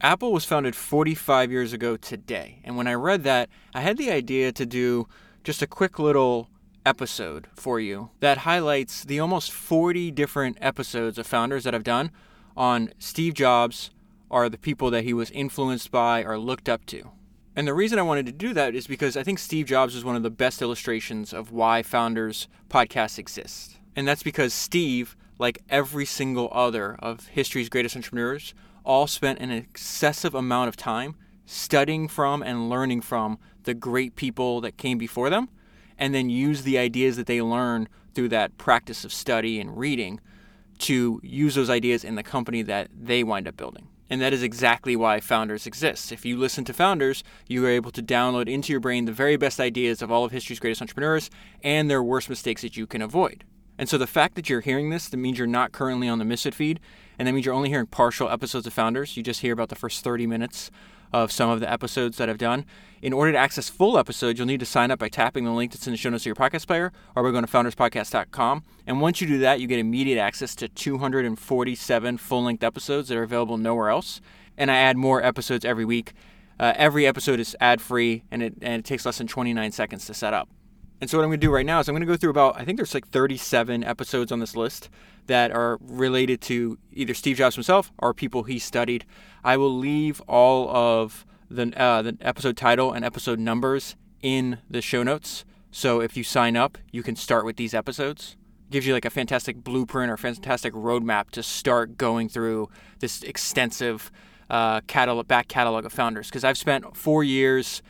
Apple was founded 45 years ago today. And when I read that, I had the idea to do just a quick little episode for you that highlights the almost 40 different episodes of founders that I've done on Steve Jobs are the people that he was influenced by or looked up to. And the reason I wanted to do that is because I think Steve Jobs is one of the best illustrations of why Founders Podcast exists. And that's because Steve, like every single other of history's greatest entrepreneurs, all spent an excessive amount of time studying from and learning from the great people that came before them, and then use the ideas that they learned through that practice of study and reading to use those ideas in the company that they wind up building. And that is exactly why Founders exists. If you listen to Founders, you are able to download into your brain the very best ideas of all of history's greatest entrepreneurs and their worst mistakes that you can avoid. And so the fact that you're hearing this, that means you're not currently on the Misfit feed, and that means you're only hearing partial episodes of Founders. You just hear about the first 30 minutes of some of the episodes that I've done. In order to access full episodes, you'll need to sign up by tapping the link that's in the show notes of your podcast player or by going to founderspodcast.com. And once you do that, you get immediate access to 247 full length episodes that are available nowhere else. And I add more episodes every week. Uh, every episode is ad free and it, and it takes less than 29 seconds to set up. And so what I'm going to do right now is I'm going to go through about I think there's like 37 episodes on this list that are related to either Steve Jobs himself or people he studied. I will leave all of the uh, the episode title and episode numbers in the show notes. So if you sign up, you can start with these episodes. It gives you like a fantastic blueprint or fantastic roadmap to start going through this extensive uh, catalog, back catalog of founders. Because I've spent four years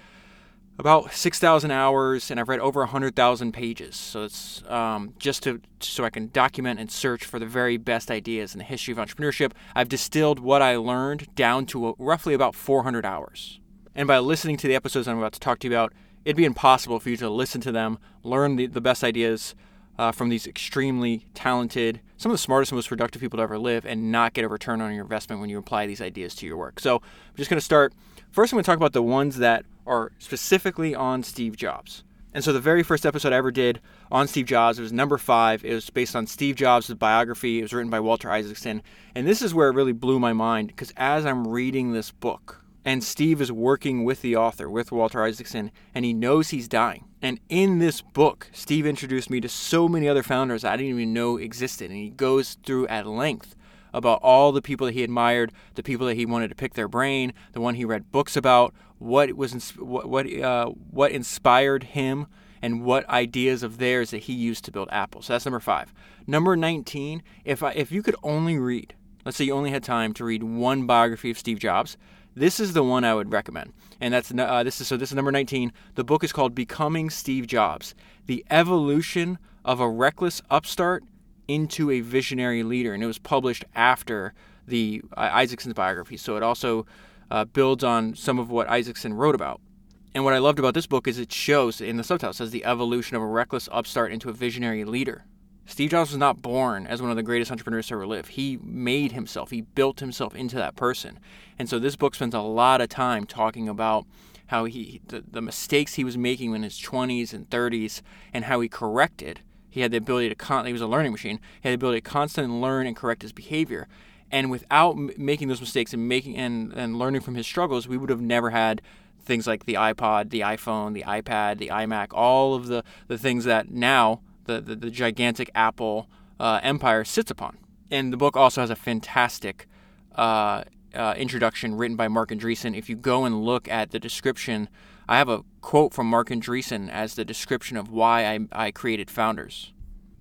about 6,000 hours and I've read over 100,000 pages. So it's um, just to so I can document and search for the very best ideas in the history of entrepreneurship. I've distilled what I learned down to a, roughly about 400 hours. And by listening to the episodes I'm about to talk to you about, it'd be impossible for you to listen to them, learn the, the best ideas uh, from these extremely talented, some of the smartest and most productive people to ever live, and not get a return on your investment when you apply these ideas to your work. So I'm just going to start. First, I'm going to talk about the ones that are specifically on Steve Jobs. And so the very first episode I ever did on Steve Jobs, it was number five. It was based on Steve Jobs' biography. It was written by Walter Isaacson. And this is where it really blew my mind because as I'm reading this book, and Steve is working with the author, with Walter Isaacson, and he knows he's dying. And in this book, Steve introduced me to so many other founders I didn't even know existed. And he goes through at length about all the people that he admired, the people that he wanted to pick their brain, the one he read books about, what was what what, uh, what inspired him, and what ideas of theirs that he used to build Apple. So that's number five. Number nineteen. If I, if you could only read, let's say you only had time to read one biography of Steve Jobs, this is the one I would recommend. And that's uh, this is so this is number 19. The book is called Becoming Steve Jobs: The Evolution of a Reckless Upstart into a Visionary Leader, and it was published after the uh, Isaacson's biography. So it also uh, builds on some of what Isaacson wrote about. And what I loved about this book is it shows in the subtitle says the evolution of a reckless upstart into a visionary leader. Steve Jobs was not born as one of the greatest entrepreneurs to ever live. He made himself, he built himself into that person. And so this book spends a lot of time talking about how he the, the mistakes he was making in his 20s and 30s and how he corrected. He had the ability to con- he was a learning machine. He had the ability to constantly learn and correct his behavior. And without m- making those mistakes and making and, and learning from his struggles, we would have never had things like the iPod, the iPhone, the iPad, the iMac, all of the, the things that now the, the, the gigantic Apple uh, empire sits upon. And the book also has a fantastic uh, uh, introduction written by Marc Andreessen. If you go and look at the description, I have a quote from Marc Andreessen as the description of why I, I created Founders.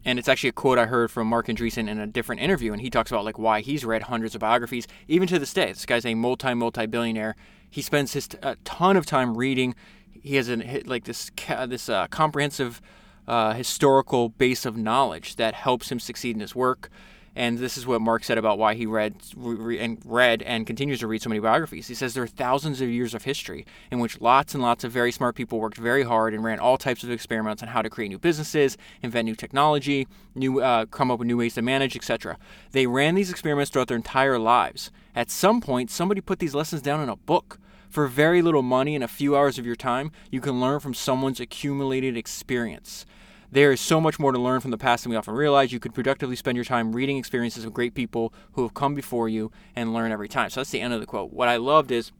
And it's actually a quote I heard from Marc Andreessen in a different interview, and he talks about like why he's read hundreds of biographies, even to this day. This guy's a multi multi billionaire. He spends his t- a ton of time reading. He has an like this this uh, comprehensive uh, historical base of knowledge that helps him succeed in his work. And this is what Marc said about why he read re- and read and continues to read so many biographies. He says there are thousands of years of history in which lots and lots of very smart people worked very hard and ran all types of experiments on how to create new businesses, invent new technology, new uh, come up with new ways to manage, etc. They ran these experiments throughout their entire lives. At some point, somebody put these lessons down in a book. For very little money and a few hours of your time, you can learn from someone's accumulated experience. There is so much more to learn from the past than we often realize. You could productively spend your time reading experiences of great people who have come before you and learn every time. So that's the end of the quote. What I loved is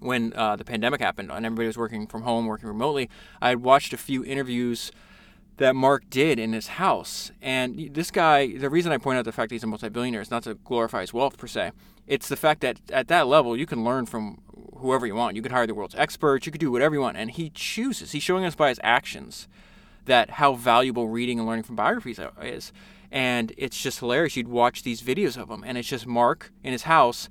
when uh, the pandemic happened and everybody was working from home, working remotely, I had watched a few interviews that Marc did in his house. And this guy, the reason I point out the fact that he's a multi-billionaire is not to glorify his wealth per se. It's the fact that at that level, you can learn from whoever you want. You could hire the world's experts. You could do whatever you want. And he chooses. He's showing us by his actions that how valuable reading and learning from biographies is. And it's just hilarious. You'd watch these videos of him, and it's just Marc in his house.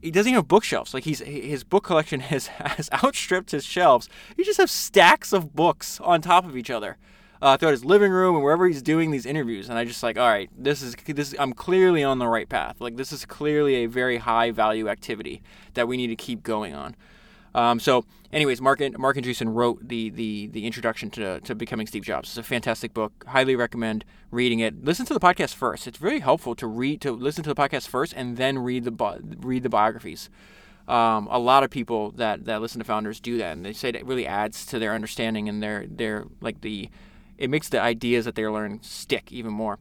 He doesn't even have bookshelves. Like he's his book collection has, has outstripped his shelves. You just have stacks of books on top of each other uh, throughout his living room and wherever he's doing these interviews. And I just like, all right, this is this. I'm clearly on the right path. Like this is clearly a very high value activity that we need to keep going on. Um, so, anyways, Mark Marc Andreessen wrote the the the introduction to to becoming Steve Jobs. It's a fantastic book. Highly recommend reading it. Listen to the podcast first. It's really helpful to read to listen to the podcast first and then read the read the biographies. Um, a lot of people that, that listen to founders do that, and they say it really adds to their understanding and their their like the it makes the ideas that they're learning stick even more.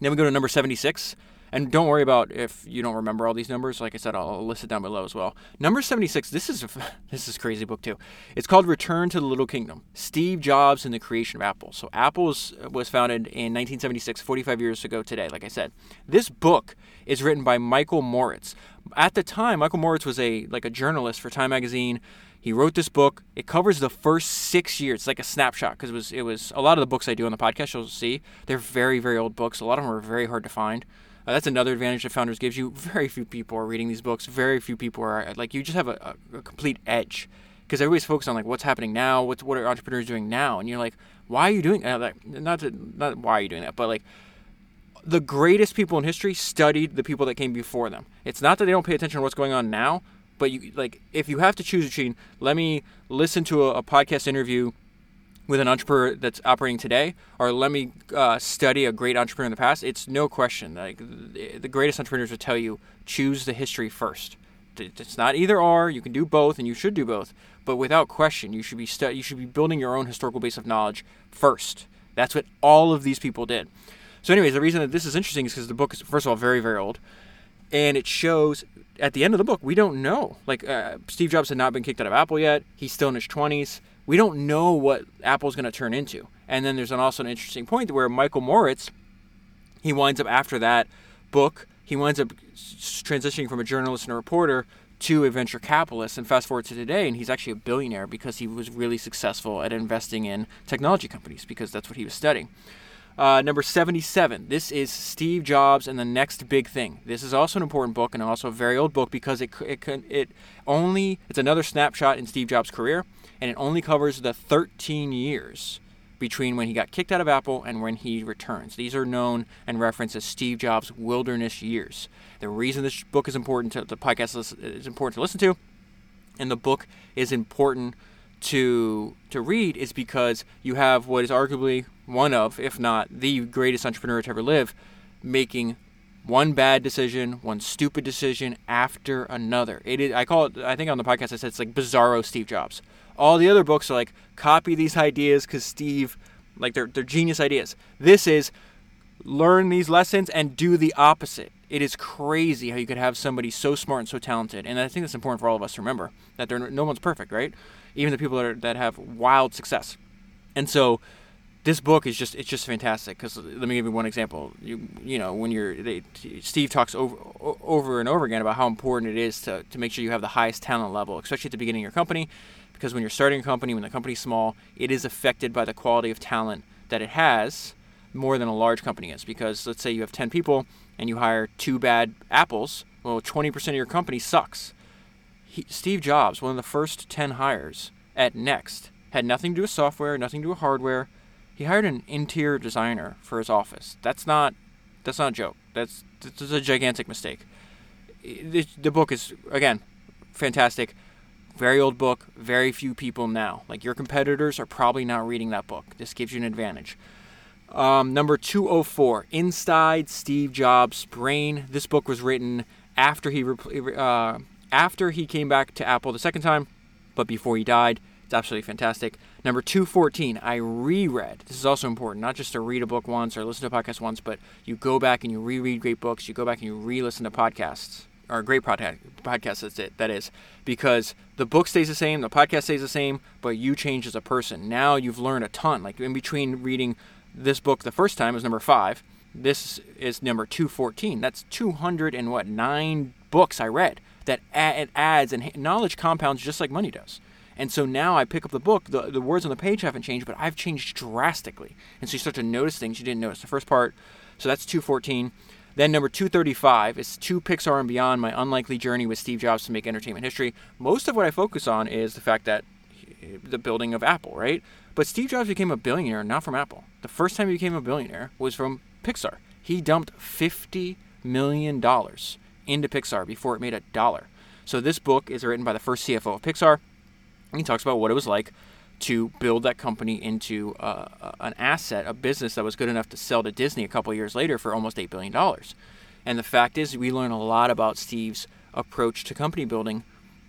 Then we go to number 76. And don't worry about if you don't remember all these numbers. Like I said, I'll list it down below as well. Number 76, this is a, this is crazy book too. It's called Return to the Little Kingdom. Steve Jobs and the creation of Apple. So Apple was, was founded in 1976, 45 years ago today, like I said. This book is written by Michael Moritz. At the time, Michael Moritz was a like a journalist for Time magazine. He wrote this book. It covers the first six years. It's like a snapshot because it was it was a lot of the books I do on the podcast. You'll see they're very very old books. A lot of them are very hard to find. Uh, that's another advantage that Founders gives you. Very few people are reading these books. Very few people are like you. Just have a, a, a complete edge because everybody's focused on like what's happening now. What's what are entrepreneurs doing now? And you're like, why are you doing that? Like, not to, not why are you doing that, but like the greatest people in history studied the people that came before them. It's not that they don't pay attention to what's going on now, but you like if you have to choose between let me listen to a, a podcast interview with an entrepreneur that's operating today, or let me uh, study a great entrepreneur in the past, it's no question. Like the greatest entrepreneurs would tell you, choose the history first. It's not either or. You can do both, and you should do both. But without question, you should be stu- you should be building your own historical base of knowledge first. That's what all of these people did. So, anyways, the reason that this is interesting is because the book is first of all very very old, and it shows at the end of the book, we don't know. Like uh, Steve Jobs had not been kicked out of Apple yet. He's still in his 20s. We don't know what Apple's going to turn into. And then there's an, also an interesting point where Michael Moritz, he winds up after that book, he winds up transitioning from a journalist and a reporter to a venture capitalist. And fast forward to today, and he's actually a billionaire because he was really successful at investing in technology companies because that's what he was studying. Uh, number 77. This is Steve Jobs and the Next Big Thing. This is also an important book and also a very old book because it, it, it only, it's another snapshot in Steve Jobs' career and it only covers the 13 years between when he got kicked out of Apple and when he returns. These are known and referenced as Steve Jobs' wilderness years. The reason this book is important to the podcast is important to listen to, and the book is important to to read is because you have what is arguably one of, if not the greatest entrepreneur to ever live, making one bad decision, one stupid decision after another. It is, I call it, I think on the podcast I said it's like bizarro Steve Jobs. All the other books are like copy these ideas because Steve, like they're, they're genius ideas. This is learn these lessons and do the opposite. It is crazy how you could have somebody so smart and so talented. And I think that's important for all of us to remember that no one's perfect, right? Even the people that, are, that have wild success. And so this book is just it's just fantastic because let me give you one example you you know when you're they, steve talks over over and over again about how important it is to, to make sure you have the highest talent level especially at the beginning of your company because when you're starting a company when the company's small it is affected by the quality of talent that it has more than a large company is because let's say you have 10 people and you hire two bad apples well 20% of your company sucks he, steve jobs one of the first 10 hires at next had nothing to do with software nothing to do with hardware he hired an interior designer for his office. That's not that's not a joke. That's that's a gigantic mistake. The, the book is again fantastic. Very old book. Very few people now. Like your competitors are probably not reading that book. This gives you an advantage. Um, number 204, Inside Steve Jobs' Brain. This book was written after he uh, after he came back to Apple the second time, but before he died. It's absolutely fantastic. Number 214, I reread. This is also important, not just to read a book once or listen to a podcast once, but you go back and you reread great books, you go back and you re listen to podcasts, or a great podcast, podcast that's it, that is, because the book stays the same, the podcast stays the same, but you change as a person. Now you've learned a ton. Like in between reading this book the first time was number five, this is number 214. That's 200 and what, nine books I read that it adds and knowledge compounds just like money does. And so now I pick up the book, the, the words on the page haven't changed, but I've changed drastically. And so you start to notice things you didn't notice. The first part, so that's 214. Then number 235 is To Pixar and Beyond, my unlikely journey with Steve Jobs to make entertainment history. Most of what I focus on is the fact that eh, the building of Apple, right? But Steve Jobs became a billionaire not from Apple. The first time he became a billionaire was from Pixar. He dumped $50 million into Pixar before it made a dollar. So this book is written by the first CFO of Pixar. And he talks about what it was like to build that company into uh, an asset, a business that was good enough to sell to Disney a couple years later for almost $8 billion. And the fact is, we learn a lot about Steve's approach to company building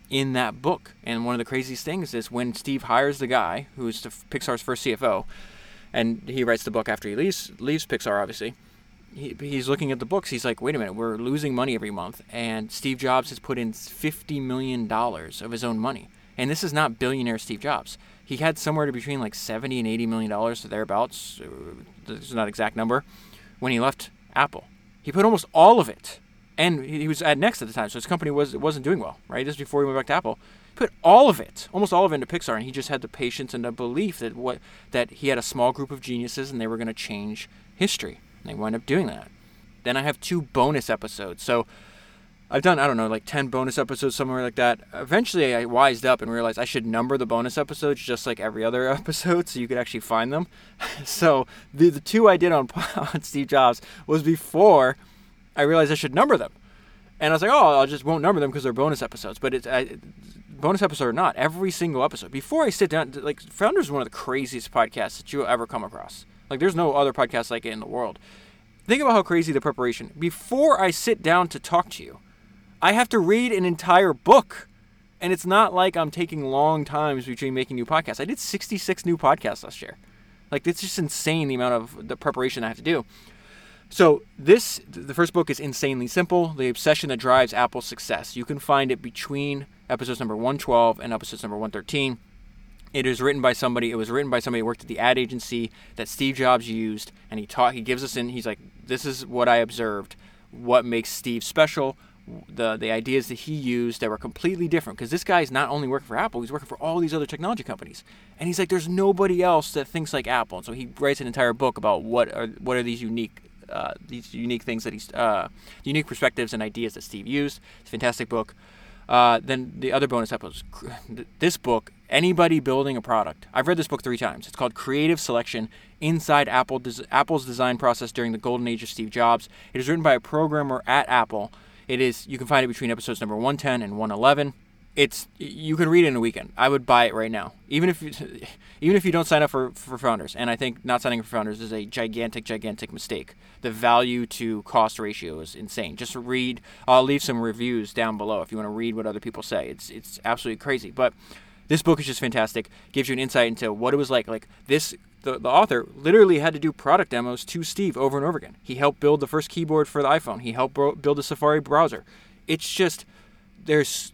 in that book. And one of the craziest things is when Steve hires the guy who's the Pixar's first CFO, and he writes the book after he leaves, leaves Pixar, obviously. He, he's looking at the books. He's like, wait a minute, we're losing money every month. And Steve Jobs has put in $50 million of his own money. And this is not billionaire Steve Jobs. He had somewhere to between like 70 and 80 million dollars or thereabouts. Uh, this is not exact number. When he left Apple, he put almost all of it, and he was at Next at the time, so his company was wasn't doing well. Right, this just before he went back to Apple, put all of it, almost all of it, into Pixar, and he just had the patience and the belief that what that he had a small group of geniuses and they were going to change history. And they wound up doing that. Then I have two bonus episodes. So I've done, I don't know, like 10 bonus episodes, somewhere like that. Eventually, I wised up and realized I should number the bonus episodes just like every other episode so you could actually find them. so the, the two I did on, on Steve Jobs was before I realized I should number them. And I was like, oh, I just won't number them because they're bonus episodes. But it's I, bonus episode or not, every single episode. Before I sit down, like Founders is one of the craziest podcasts that you'll ever come across. Like there's no other podcast like it in the world. Think about how crazy the preparation. Before I sit down to talk to you, I have to read an entire book. And it's not like I'm taking long times between making new podcasts. I did 66 new podcasts last year. Like it's just insane the amount of the preparation I have to do. So this the first book is insanely simple, The Obsession That Drives Apple's Success. You can find it between episodes number 112 and episodes number 113. It is written by somebody. It was written by somebody who worked at the ad agency that Steve Jobs used, and he taught. He gives us in. He's like, "This is what I observed. What makes Steve special? The the ideas that he used that were completely different because this guy is not only working for Apple, he's working for all these other technology companies. And he's like, there's nobody else that thinks like Apple. And so he writes an entire book about what are what are these unique uh, these unique things that he's uh, unique perspectives and ideas that Steve used. It's a fantastic book. Uh, then the other bonus episodes. This book, anybody building a product. I've read this book three times. It's called Creative Selection Inside Apple Apple's Design Process During the Golden Age of Steve Jobs. It is written by a programmer at Apple it is you can find it between episodes number 110 and 111. It's you can read it in a weekend. I would buy it right now, even if you, even if you don't sign up for for founders. And I think not signing up for founders is a gigantic, gigantic mistake. The value to cost ratio is insane. Just read. I'll leave some reviews down below if you want to read what other people say. It's it's absolutely crazy, but this book is just fantastic. Gives you an insight into what it was like. Like this, the, the author literally had to do product demos to Steve over and over again. He helped build the first keyboard for the iPhone. He helped bro- build the Safari browser. It's just there's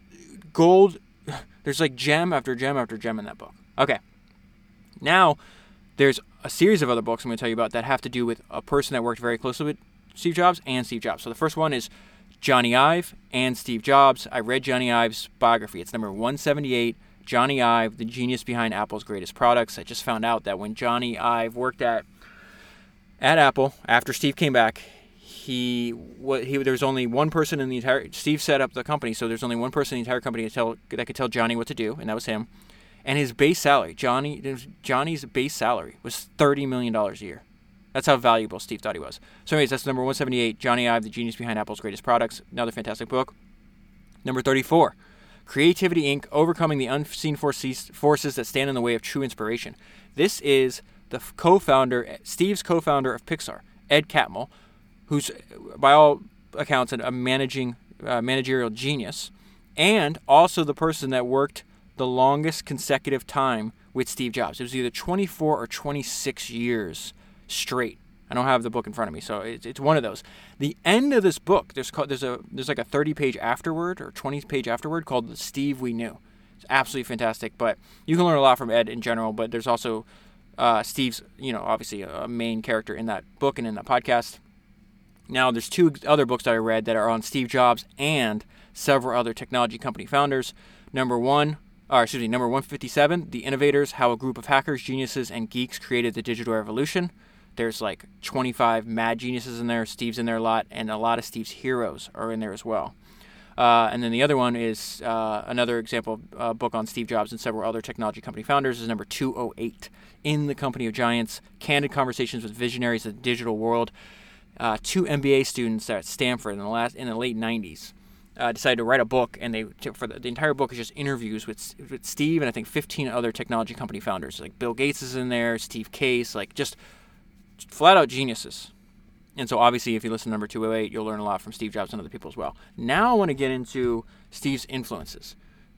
gold. There's like gem after gem after gem in that book. Okay, now there's a series of other books I'm going to tell you about that have to do with a person that worked very closely with Steve Jobs and Steve Jobs. So the first one is Jony Ive and Steve Jobs. I read Jony Ive's biography. It's number 178 Jony Ive, the genius behind Apple's greatest products. I just found out that when Jony Ive worked at at Apple after Steve came back, he what he there was only one person in the entire Steve set up the company, so there's only one person in the entire company tell, that could tell Jony what to do, and that was him. And his base salary, Jony Jony's base salary was thirty million dollars a year. That's how valuable Steve thought he was. So, anyways, that's number 178. Jony Ive, the genius behind Apple's greatest products. Another fantastic book. Number 34. Creativity Inc. Overcoming the Unseen Forces That Stand in the Way of True Inspiration. This is the co founder, Steve's co founder of Pixar, Ed Catmull, who's, by all accounts, a managing uh, managerial genius, and also the person that worked the longest consecutive time with Steve Jobs. It was either 24 or 26 years straight. I don't have the book in front of me, so it's, it's one of those. The end of this book, there's called, there's a there's like a 30 page afterword or 20 page afterword called Steve We Knew. It's absolutely fantastic, but you can learn a lot from Ed in general. But there's also uh, Steve's, you know, obviously a main character in that book and in that podcast. Now, there's two other books that I read that are on Steve Jobs and several other technology company founders. Number one, or excuse me, number 157, The Innovators How a Group of Hackers, Geniuses, and Geeks Created the Digital Revolution. There's like 25 mad geniuses in there. Steve's in there a lot, and a lot of Steve's heroes are in there as well. Uh, and then the other one is uh, another example uh, book on Steve Jobs and several other technology company founders is number 208 in the company of giants candid conversations with visionaries of the digital world uh, two MBA students at Stanford in the last in the late 90s uh, decided to write a book, and they for the, the, entire book is just interviews with with Steve and I think 15 other technology company founders. Like Bill Gates is in there, Steve Case, like just flat out geniuses. And so obviously, if you listen to number 208, you'll learn a lot from Steve Jobs and other people as well. Now I want to get into Steve's influences.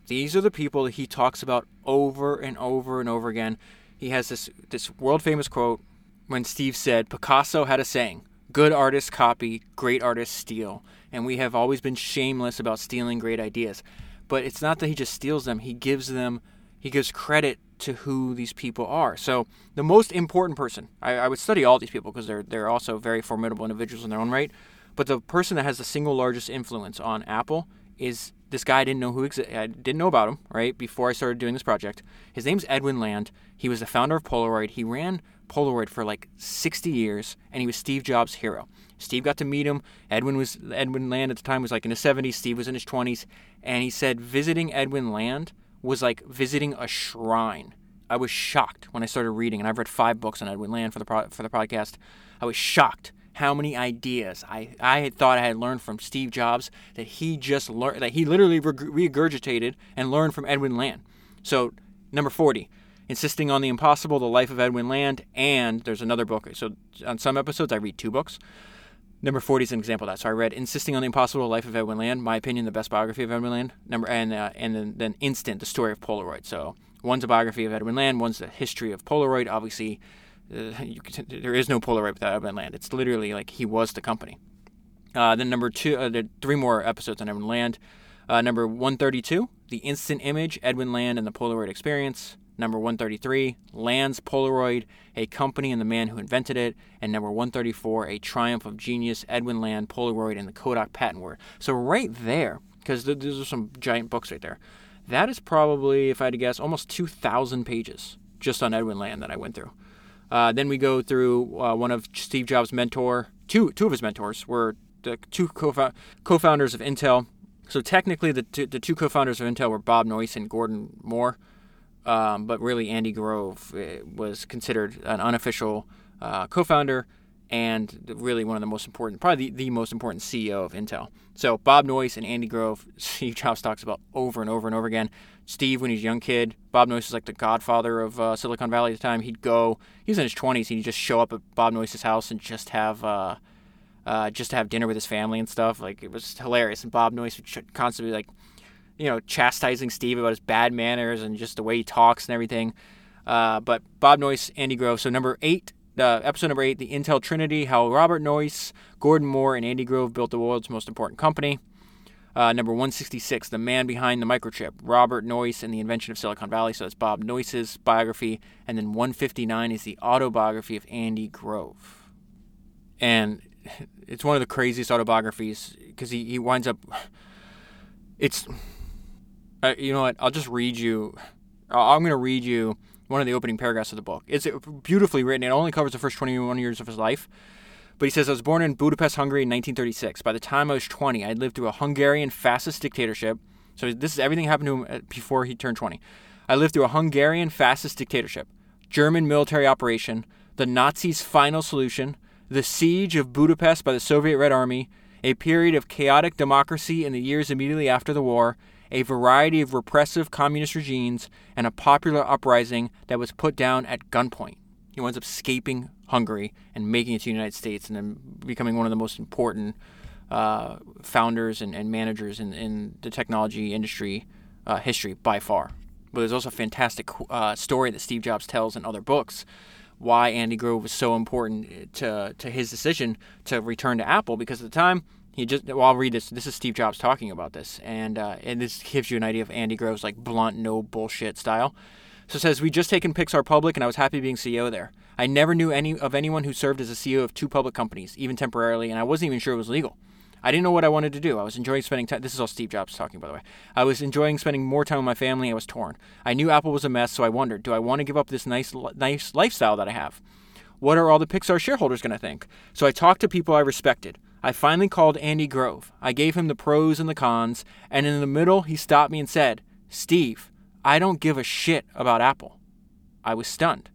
These are the people that he talks about over and over and over again. He has this this world famous quote when Steve said Picasso had a saying good artists copy, great artists steal. And we have always been shameless about stealing great ideas. But it's not that he just steals them, he gives them, he gives credit to who these people are. So the most important person, I, I would study all these people because they're, they're also very formidable individuals in their own right. But the person that has the single largest influence on Apple is this guy I didn't know who exi- I didn't know about him right before I started doing this project. His name's Edwin Land. He was the founder of Polaroid. He ran Polaroid for like 60 years, and he was Steve Jobs' hero. Steve got to meet him. Edwin was Edwin Land at the time was like in his 70s. Steve was in his 20s, and he said visiting Edwin Land was like visiting a shrine. I was shocked when I started reading, and I've read five books on Edwin Land for the pro- for the podcast. I was shocked how many ideas I, I had thought I had learned from Steve Jobs that he just learned that he literally regurgitated and learned from Edwin Land. So number 40, Insisting on the Impossible, The Life of Edwin Land, and there's another book. So on some episodes, I read two books. Number 40 is an example of that. So I read Insisting on the Impossible, Life of Edwin Land, my opinion, the best biography of Edwin Land. Number and uh, and then, then Instant, the story of Polaroid. So one's a biography of Edwin Land, one's the history of Polaroid. Obviously, uh, there is no Polaroid without Edwin Land. It's literally like he was the company. Uh, then number two, uh, there are three more episodes on Edwin Land. Uh, number 132, The Instant Image, Edwin Land and the Polaroid Experience. Number 133, Land's Polaroid, a company and the man who invented it. And number 134, A Triumph of Genius, Edwin Land, Polaroid, and the Kodak patent war. So right there, because th- those are some giant books right there, that is probably, if I had to guess, almost 2,000 pages just on Edwin Land that I went through. Uh, then we go through uh, one of Steve Jobs' mentor, two two of his mentors were the two co- co-founders of Intel. So technically, the the two co-founders of Intel were Bob Noyce and Gordon Moore. Um, but really, Andy Grove eh, was considered an unofficial uh, co-founder and really one of the most important, probably the, the, most important CEO of Intel. So Bob Noyce and Andy Grove, Steve Jobs talks about over and over and over again. Steve, when he's a young kid, Bob Noyce is like the godfather of uh, Silicon Valley at the time. He'd go, he was in his 20s, he'd just show up at Bob Noyce's house and just have, uh, uh, just to have dinner with his family and stuff. Like it was hilarious. And Bob Noyce would constantly be like you know, chastising Steve about his bad manners and just the way he talks and everything. Uh, but Bob Noyce, Andy Grove. So number eight, uh, episode number eight, the Intel Trinity: How Robert Noyce, Gordon Moore, and Andy Grove built the world's most important company. Uh, number 166, the man behind the microchip, Robert Noyce and the invention of Silicon Valley. So that's Bob Noyce's biography. And then 159 is the autobiography of Andy Grove. And it's one of the craziest autobiographies because he, he winds up. It's uh, you know what? I'll just read you. I'm going to read you one of the opening paragraphs of the book. It's beautifully written. It only covers the first 21 years of his life. But he says, I was born in Budapest, Hungary in 1936. By the time I was 20, I had lived through a Hungarian fascist dictatorship. So this is everything happened to him uh, before he turned 20. I lived through a Hungarian fascist dictatorship, German military operation, the Nazis' final solution, the siege of Budapest by the Soviet Red Army, a period of chaotic democracy in the years immediately after the war, a variety of repressive communist regimes, and a popular uprising that was put down at gunpoint. He winds up escaping Hungary and making it to the United States and then becoming one of the most important uh, founders and, and managers in, in, the technology industry uh, history by far. But there's also a fantastic uh, story that Steve Jobs tells in other books why Andy Grove was so important to to his decision to return to Apple because at the time he just well I'll read this this is Steve Jobs talking about this and uh, and this gives you an idea of Andy Grove's like blunt no bullshit style. So it says we just taken Pixar public and I was happy being CEO there. I never knew any of anyone who served as a CEO of two public companies, even temporarily, and I wasn't even sure it was legal. I didn't know what I wanted to do. I was enjoying spending time. This is all Steve Jobs talking, by the way. I was enjoying spending more time with my family. I was torn. I knew Apple was a mess, so I wondered, do I want to give up this nice, nice lifestyle that I have? What are all the Pixar shareholders going to think? So I talked to people I respected. I finally called Andy Grove. I gave him the pros and the cons, and in the middle, he stopped me and said, Steve, I don't give a shit about Apple. I was stunned.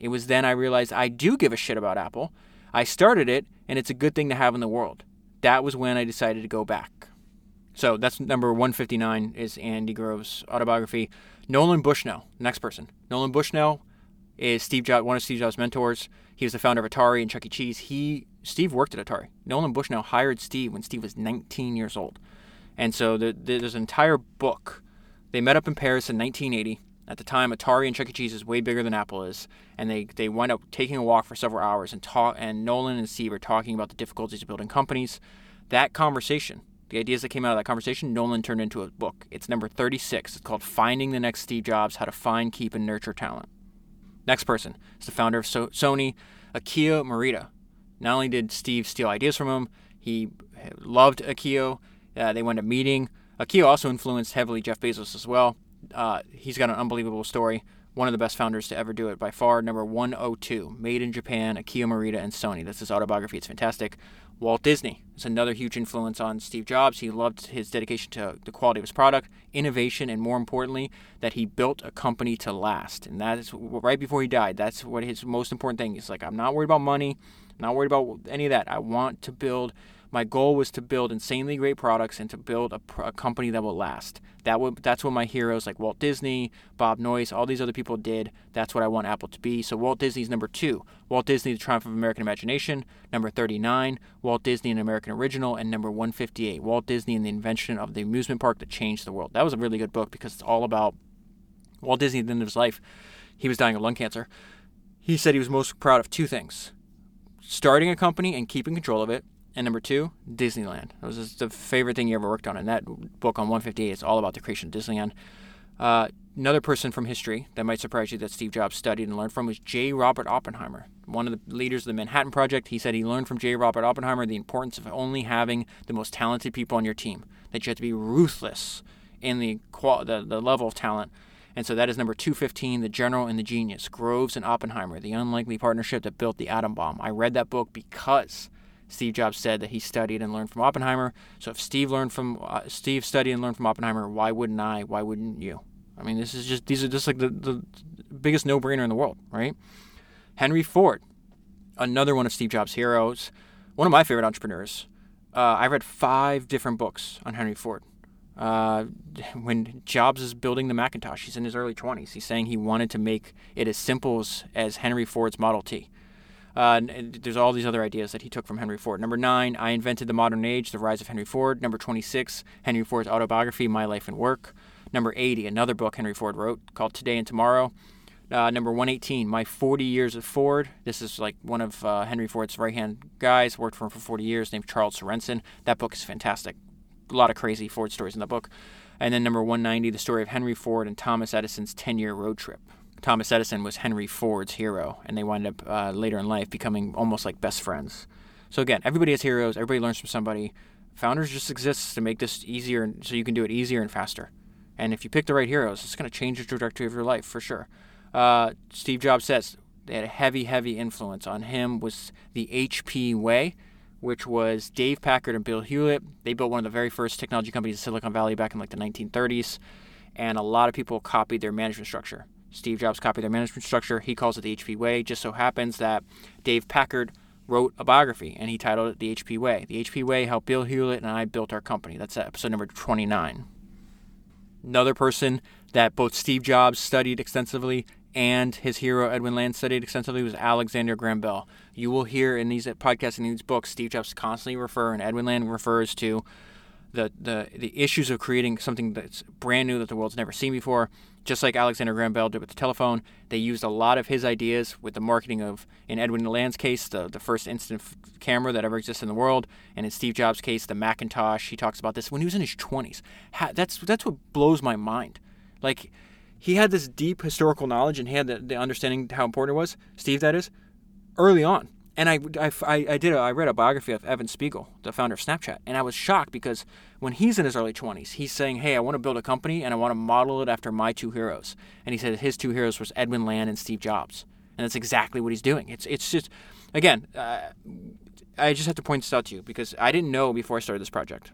It was then I realized I do give a shit about Apple. I started it, and it's a good thing to have in the world that was when I decided to go back. So that's number 159 is Andy Grove's autobiography. Nolan Bushnell, next person. Nolan Bushnell is Steve Jobs, one of Steve Jobs' mentors. He was the founder of Atari and Chuck E. Cheese. He Steve worked at Atari. Nolan Bushnell hired Steve when Steve was 19 years old, and so the, the, there's an entire book. They met up in Paris in 1980. At the time, Atari and Chuck E. Cheese is way bigger than Apple is, and they, they wind up taking a walk for several hours and talk. And Nolan and Steve are talking about the difficulties of building companies. That conversation, the ideas that came out of that conversation, Nolan turned into a book. It's number 36. It's called "Finding the Next Steve Jobs: How to Find, Keep, and Nurture Talent." Next person is the founder of so- Sony, Akio Morita. Not only did Steve steal ideas from him, he loved Akio. Uh, they went to meeting. Akio also influenced heavily Jeff Bezos as well. Uh, he's got an unbelievable story. One of the best founders to ever do it by far. Number 102, Made in Japan, Akio Morita and Sony. That's his autobiography. It's fantastic. Walt Disney is another huge influence on Steve Jobs. He loved his dedication to the quality of his product, innovation, and more importantly, that he built a company to last. And that is right before he died. That's what his most important thing is. Like, I'm not worried about money. I'm not worried about any of that. I want to build my goal was to build insanely great products and to build a, a company that will last. That would, that's what my heroes like Walt Disney, Bob Noyce, all these other people did. That's what I want Apple to be. So Walt Disney's number two. Walt Disney, The Triumph of American Imagination. Number 39. Walt Disney, An American Original. And number 158. Walt Disney and the Invention of the Amusement Park That Changed the World. That was a really good book because it's all about Walt Disney at the end of his life. He was dying of lung cancer. He said he was most proud of two things starting a company and keeping control of it, and number two, Disneyland. That was the favorite thing he ever worked on. And that book on 158 is all about the creation of Disneyland. Uh, another person from history that might surprise you that Steve Jobs studied and learned from was J. Robert Oppenheimer, one of the leaders of the Manhattan Project. He said he learned from J. Robert Oppenheimer the importance of only having the most talented people on your team, that you have to be ruthless in the, qual- the, the level of talent. And so that is number 215, The General and the Genius, Groves and Oppenheimer, the unlikely partnership that built the atom bomb. I read that book because Steve Jobs said that he studied and learned from Oppenheimer. So if Steve learned from uh, Steve studied and learned from Oppenheimer, why wouldn't I? Why wouldn't you? I mean, this is just these are just like the, the biggest no-brainer in the world, right? Henry Ford, another one of Steve Jobs' heroes, one of my favorite entrepreneurs. Uh, I read five different books on Henry Ford. Uh, when Jobs is building the Macintosh, he's in his early 20s. He's saying he wanted to make it as simple as, as Henry Ford's Model T. Uh, and there's all these other ideas that he took from Henry Ford. Number nine, I Invented the Modern Age, The Rise of Henry Ford. Number 26, Henry Ford's autobiography, My Life and Work. Number 80, another book Henry Ford wrote called Today and Tomorrow. Uh, number 118, My 40 Years of Ford. This is like one of uh, Henry Ford's right hand guys, worked for him for 40 years, named Charles Sorensen. That book is fantastic. A lot of crazy Ford stories in that book. And then number 190, The Story of Henry Ford and Thomas Edison's 10 year road trip. Thomas Edison was Henry Ford's hero, and they wind up uh, later in life becoming almost like best friends. So again, everybody has heroes. Everybody learns from somebody. Founders just exists to make this easier, so you can do it easier and faster. And if you pick the right heroes, it's going to change the trajectory of your life for sure. Uh, Steve Jobs says they had a heavy, heavy influence on him was the HP way, which was Dave Packard and Bill Hewlett. They built one of the very first technology companies in Silicon Valley back in like the 1930s, and a lot of people copied their management structure. Steve Jobs copied their management structure. He calls it the HP Way. Just so happens that Dave Packard wrote a biography and he titled it The HP Way. The HP Way helped Bill Hewlett and I built our company. That's episode number 29. Another person that both Steve Jobs studied extensively and his hero Edwin Land studied extensively was Alexander Graham Bell. You will hear in these podcasts and these books, Steve Jobs constantly refer and Edwin Land refers to the, the, the issues of creating something that's brand new that the world's never seen before. Just like Alexander Graham Bell did with the telephone, they used a lot of his ideas with the marketing of, in Edwin Land's case, the, the first instant f- camera that ever existed in the world, and in Steve Jobs' case, the Macintosh. He talks about this when he was in his 20s. that's, that's what blows my mind. Like, he had this deep historical knowledge and he had the, the understanding how important it was, Steve, that is, early on and I, I, I did a, I read a biography of Evan Spiegel, the founder of Snapchat, and I was shocked because when he's in his early 20s, he's saying, "Hey, I want to build a company and I want to model it after my two heroes." And he said his two heroes was Edwin Land and Steve Jobs, and that's exactly what he's doing. It's it's just, again, uh, I just have to point this out to you because I didn't know before I started this project,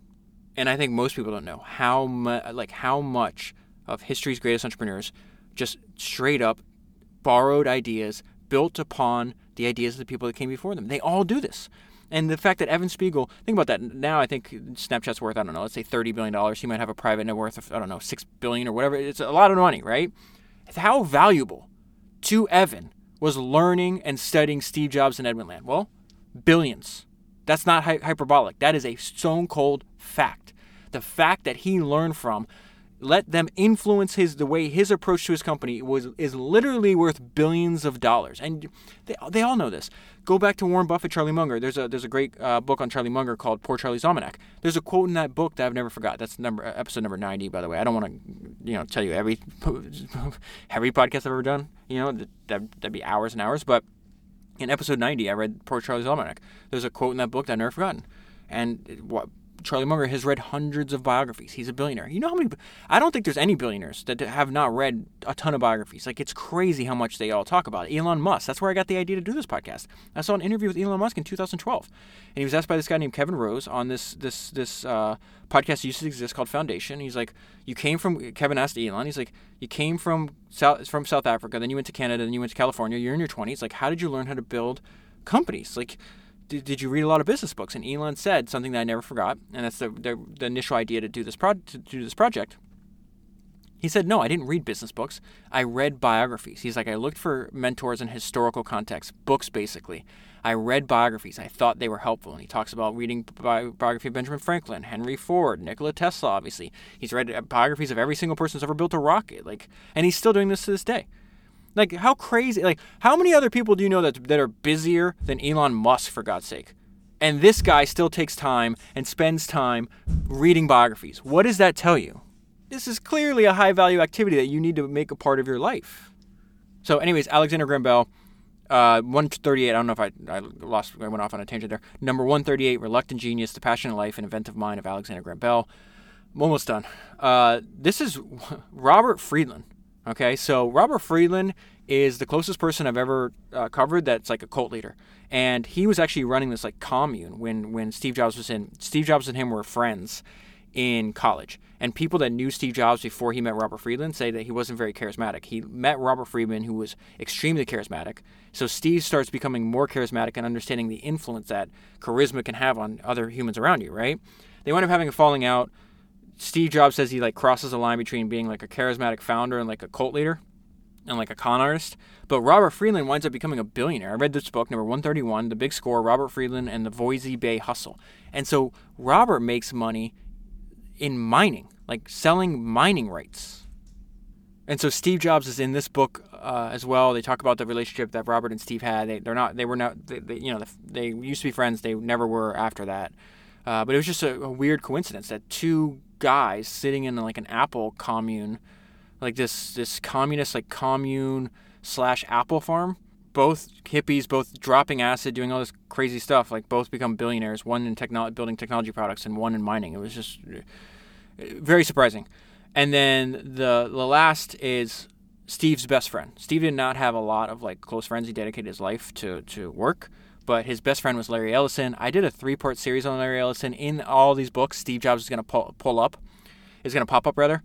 and I think most people don't know how mu- like how much of history's greatest entrepreneurs just straight up borrowed ideas built upon the ideas of the people that came before them. They all do this. And the fact that Evan Spiegel, think about that. Now I think Snapchat's worth, I don't know, let's say $30 billion. He might have a private net worth of, I don't know, 6 billion or whatever. It's a lot of money, right? How valuable to Evan was learning and studying Steve Jobs and Edwin Land? Well, billions. That's not hyperbolic. That is a stone cold fact. The fact that he learned from let them influence his the way his approach to his company was is literally worth billions of dollars. And they, they all know this. Go back to warren buffett charlie munger. There's a there's a great uh, book on charlie munger called poor charlie's almanac. There's a quote in that book that i've never forgot. That's number episode number 90 by the way. I don't want to you know tell you every every podcast i've ever done you know that, that'd be hours and hours. But in episode 90 i read poor charlie's almanac. There's a quote in that book that i've never forgotten. And what Charlie Munger has read hundreds of biographies. He's a billionaire. You know how many? I don't think there's any billionaires that have not read a ton of biographies. Like it's crazy how much they all talk about it. Elon Musk. That's where I got the idea to do this podcast. I saw an interview with Elon Musk in 2012, and he was asked by this guy named Kevin Rose on this this this uh, podcast used to exist called Foundation. He's like, "You came from." Kevin asked Elon. He's like, "You came from South from South Africa, then you went to Canada, then you went to California. You're in your 20s. Like, how did you learn how to build companies? Like." Did, did you read a lot of business books? And Elon said something that I never forgot, and that's the, the, the initial idea to do this pro- to do this project. He said, No, I didn't read business books. I read biographies. He's like, I looked for mentors in historical context, books basically. I read biographies. I thought they were helpful. And he talks about reading bi- biography of Benjamin Franklin, Henry Ford, Nikola Tesla, obviously. He's read uh, biographies of every single person who's ever built a rocket. Like, and he's still doing this to this day. Like how crazy like how many other people do you know that that are busier than Elon Musk for God's sake? And this guy still takes time and spends time reading biographies. What does that tell you? This is clearly a high value activity that you need to make a part of your life. So, anyways, Alexander Graham Bell, uh, 138. I don't know if I, I lost, I went off on a tangent there. Number 138, Reluctant Genius, The Passionate Life and Inventive Mind of Alexander Graham Bell. I'm almost done. Uh, this is Robert Friedland. Okay, so Robert Friedland is the closest person I've ever uh, covered that's like a cult leader, and he was actually running this like commune when when Steve Jobs was in. Steve Jobs and him were friends in college, and people that knew Steve Jobs before he met Robert Friedland say that he wasn't very charismatic. He met Robert Friedland, who was extremely charismatic. So Steve starts becoming more charismatic and understanding the influence that charisma can have on other humans around you. Right? They wind up having a falling out Steve Jobs says he like crosses a line between being like a charismatic founder and like a cult leader and like a con artist. But Robert Friedland winds up becoming a billionaire. I read this book, number 131, The Big Score, Robert Friedland and the Voisey Bay Hustle. And so Robert makes money in mining, like selling mining rights. And so Steve Jobs is in this book uh, as well. They talk about the relationship that Robert and Steve had. They, they're not, they were not, they, they, you know, they used to be friends. They never were after that. Uh, but it was just a, a weird coincidence that two guys sitting in like an Apple commune, like this this communist like commune slash Apple farm. Both hippies, both dropping acid, doing all this crazy stuff. Like both become billionaires. One in technology, building technology products, and one in mining. It was just uh, very surprising. And then the the last is Steve's best friend. Steve did not have a lot of like close friends. He dedicated his life to to work but his best friend was Larry Ellison. I did a three part series on Larry Ellison. In all these books, Steve Jobs is going to pull, pull up, is going to pop up rather,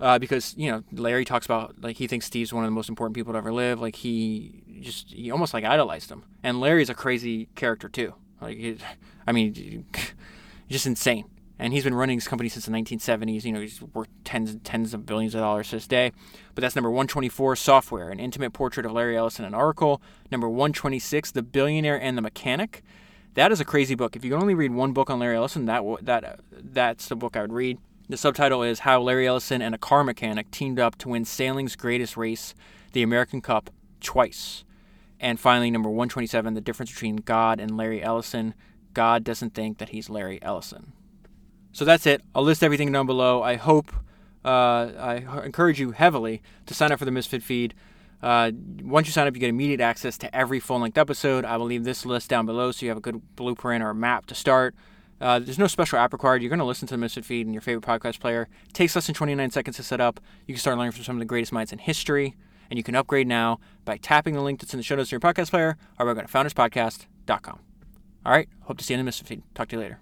uh, because you know Larry talks about like he thinks Steve's one of the most important people to ever live. Like he just he almost like idolized him. And Larry's a crazy character too. Like he, I mean, just insane and he's been running his company since the 1970s. You know, he's worth tens and tens of billions of dollars to this day. But that's number 124, Software, an intimate portrait of Larry Ellison, an Oracle. Number 126, The Billionaire and the Mechanic. That is a crazy book. If you can only read one book on Larry Ellison, that that uh, that's the book I would read. The subtitle is How Larry Ellison and a Car Mechanic Teamed Up to Win Sailing's Greatest Race, the American Cup, twice. And finally, number 127, The Difference Between God and Larry Ellison. God doesn't think that he's Larry Ellison. So that's it. I'll list everything down below. I hope, uh, I encourage you heavily to sign up for the Misfit feed. Uh, once you sign up, you get immediate access to every full length episode. I will leave this list down below so you have a good blueprint or map to start. Uh, there's no special app required. You're going to listen to the Misfit Feed in your favorite podcast player. It takes less than 29 seconds to set up. You can start learning from some of the greatest minds in history, and you can upgrade now by tapping the link that's in the show notes of your podcast player or by going to founderspodcast.com. All right, hope to see you in the Misfit Feed. Talk to you later.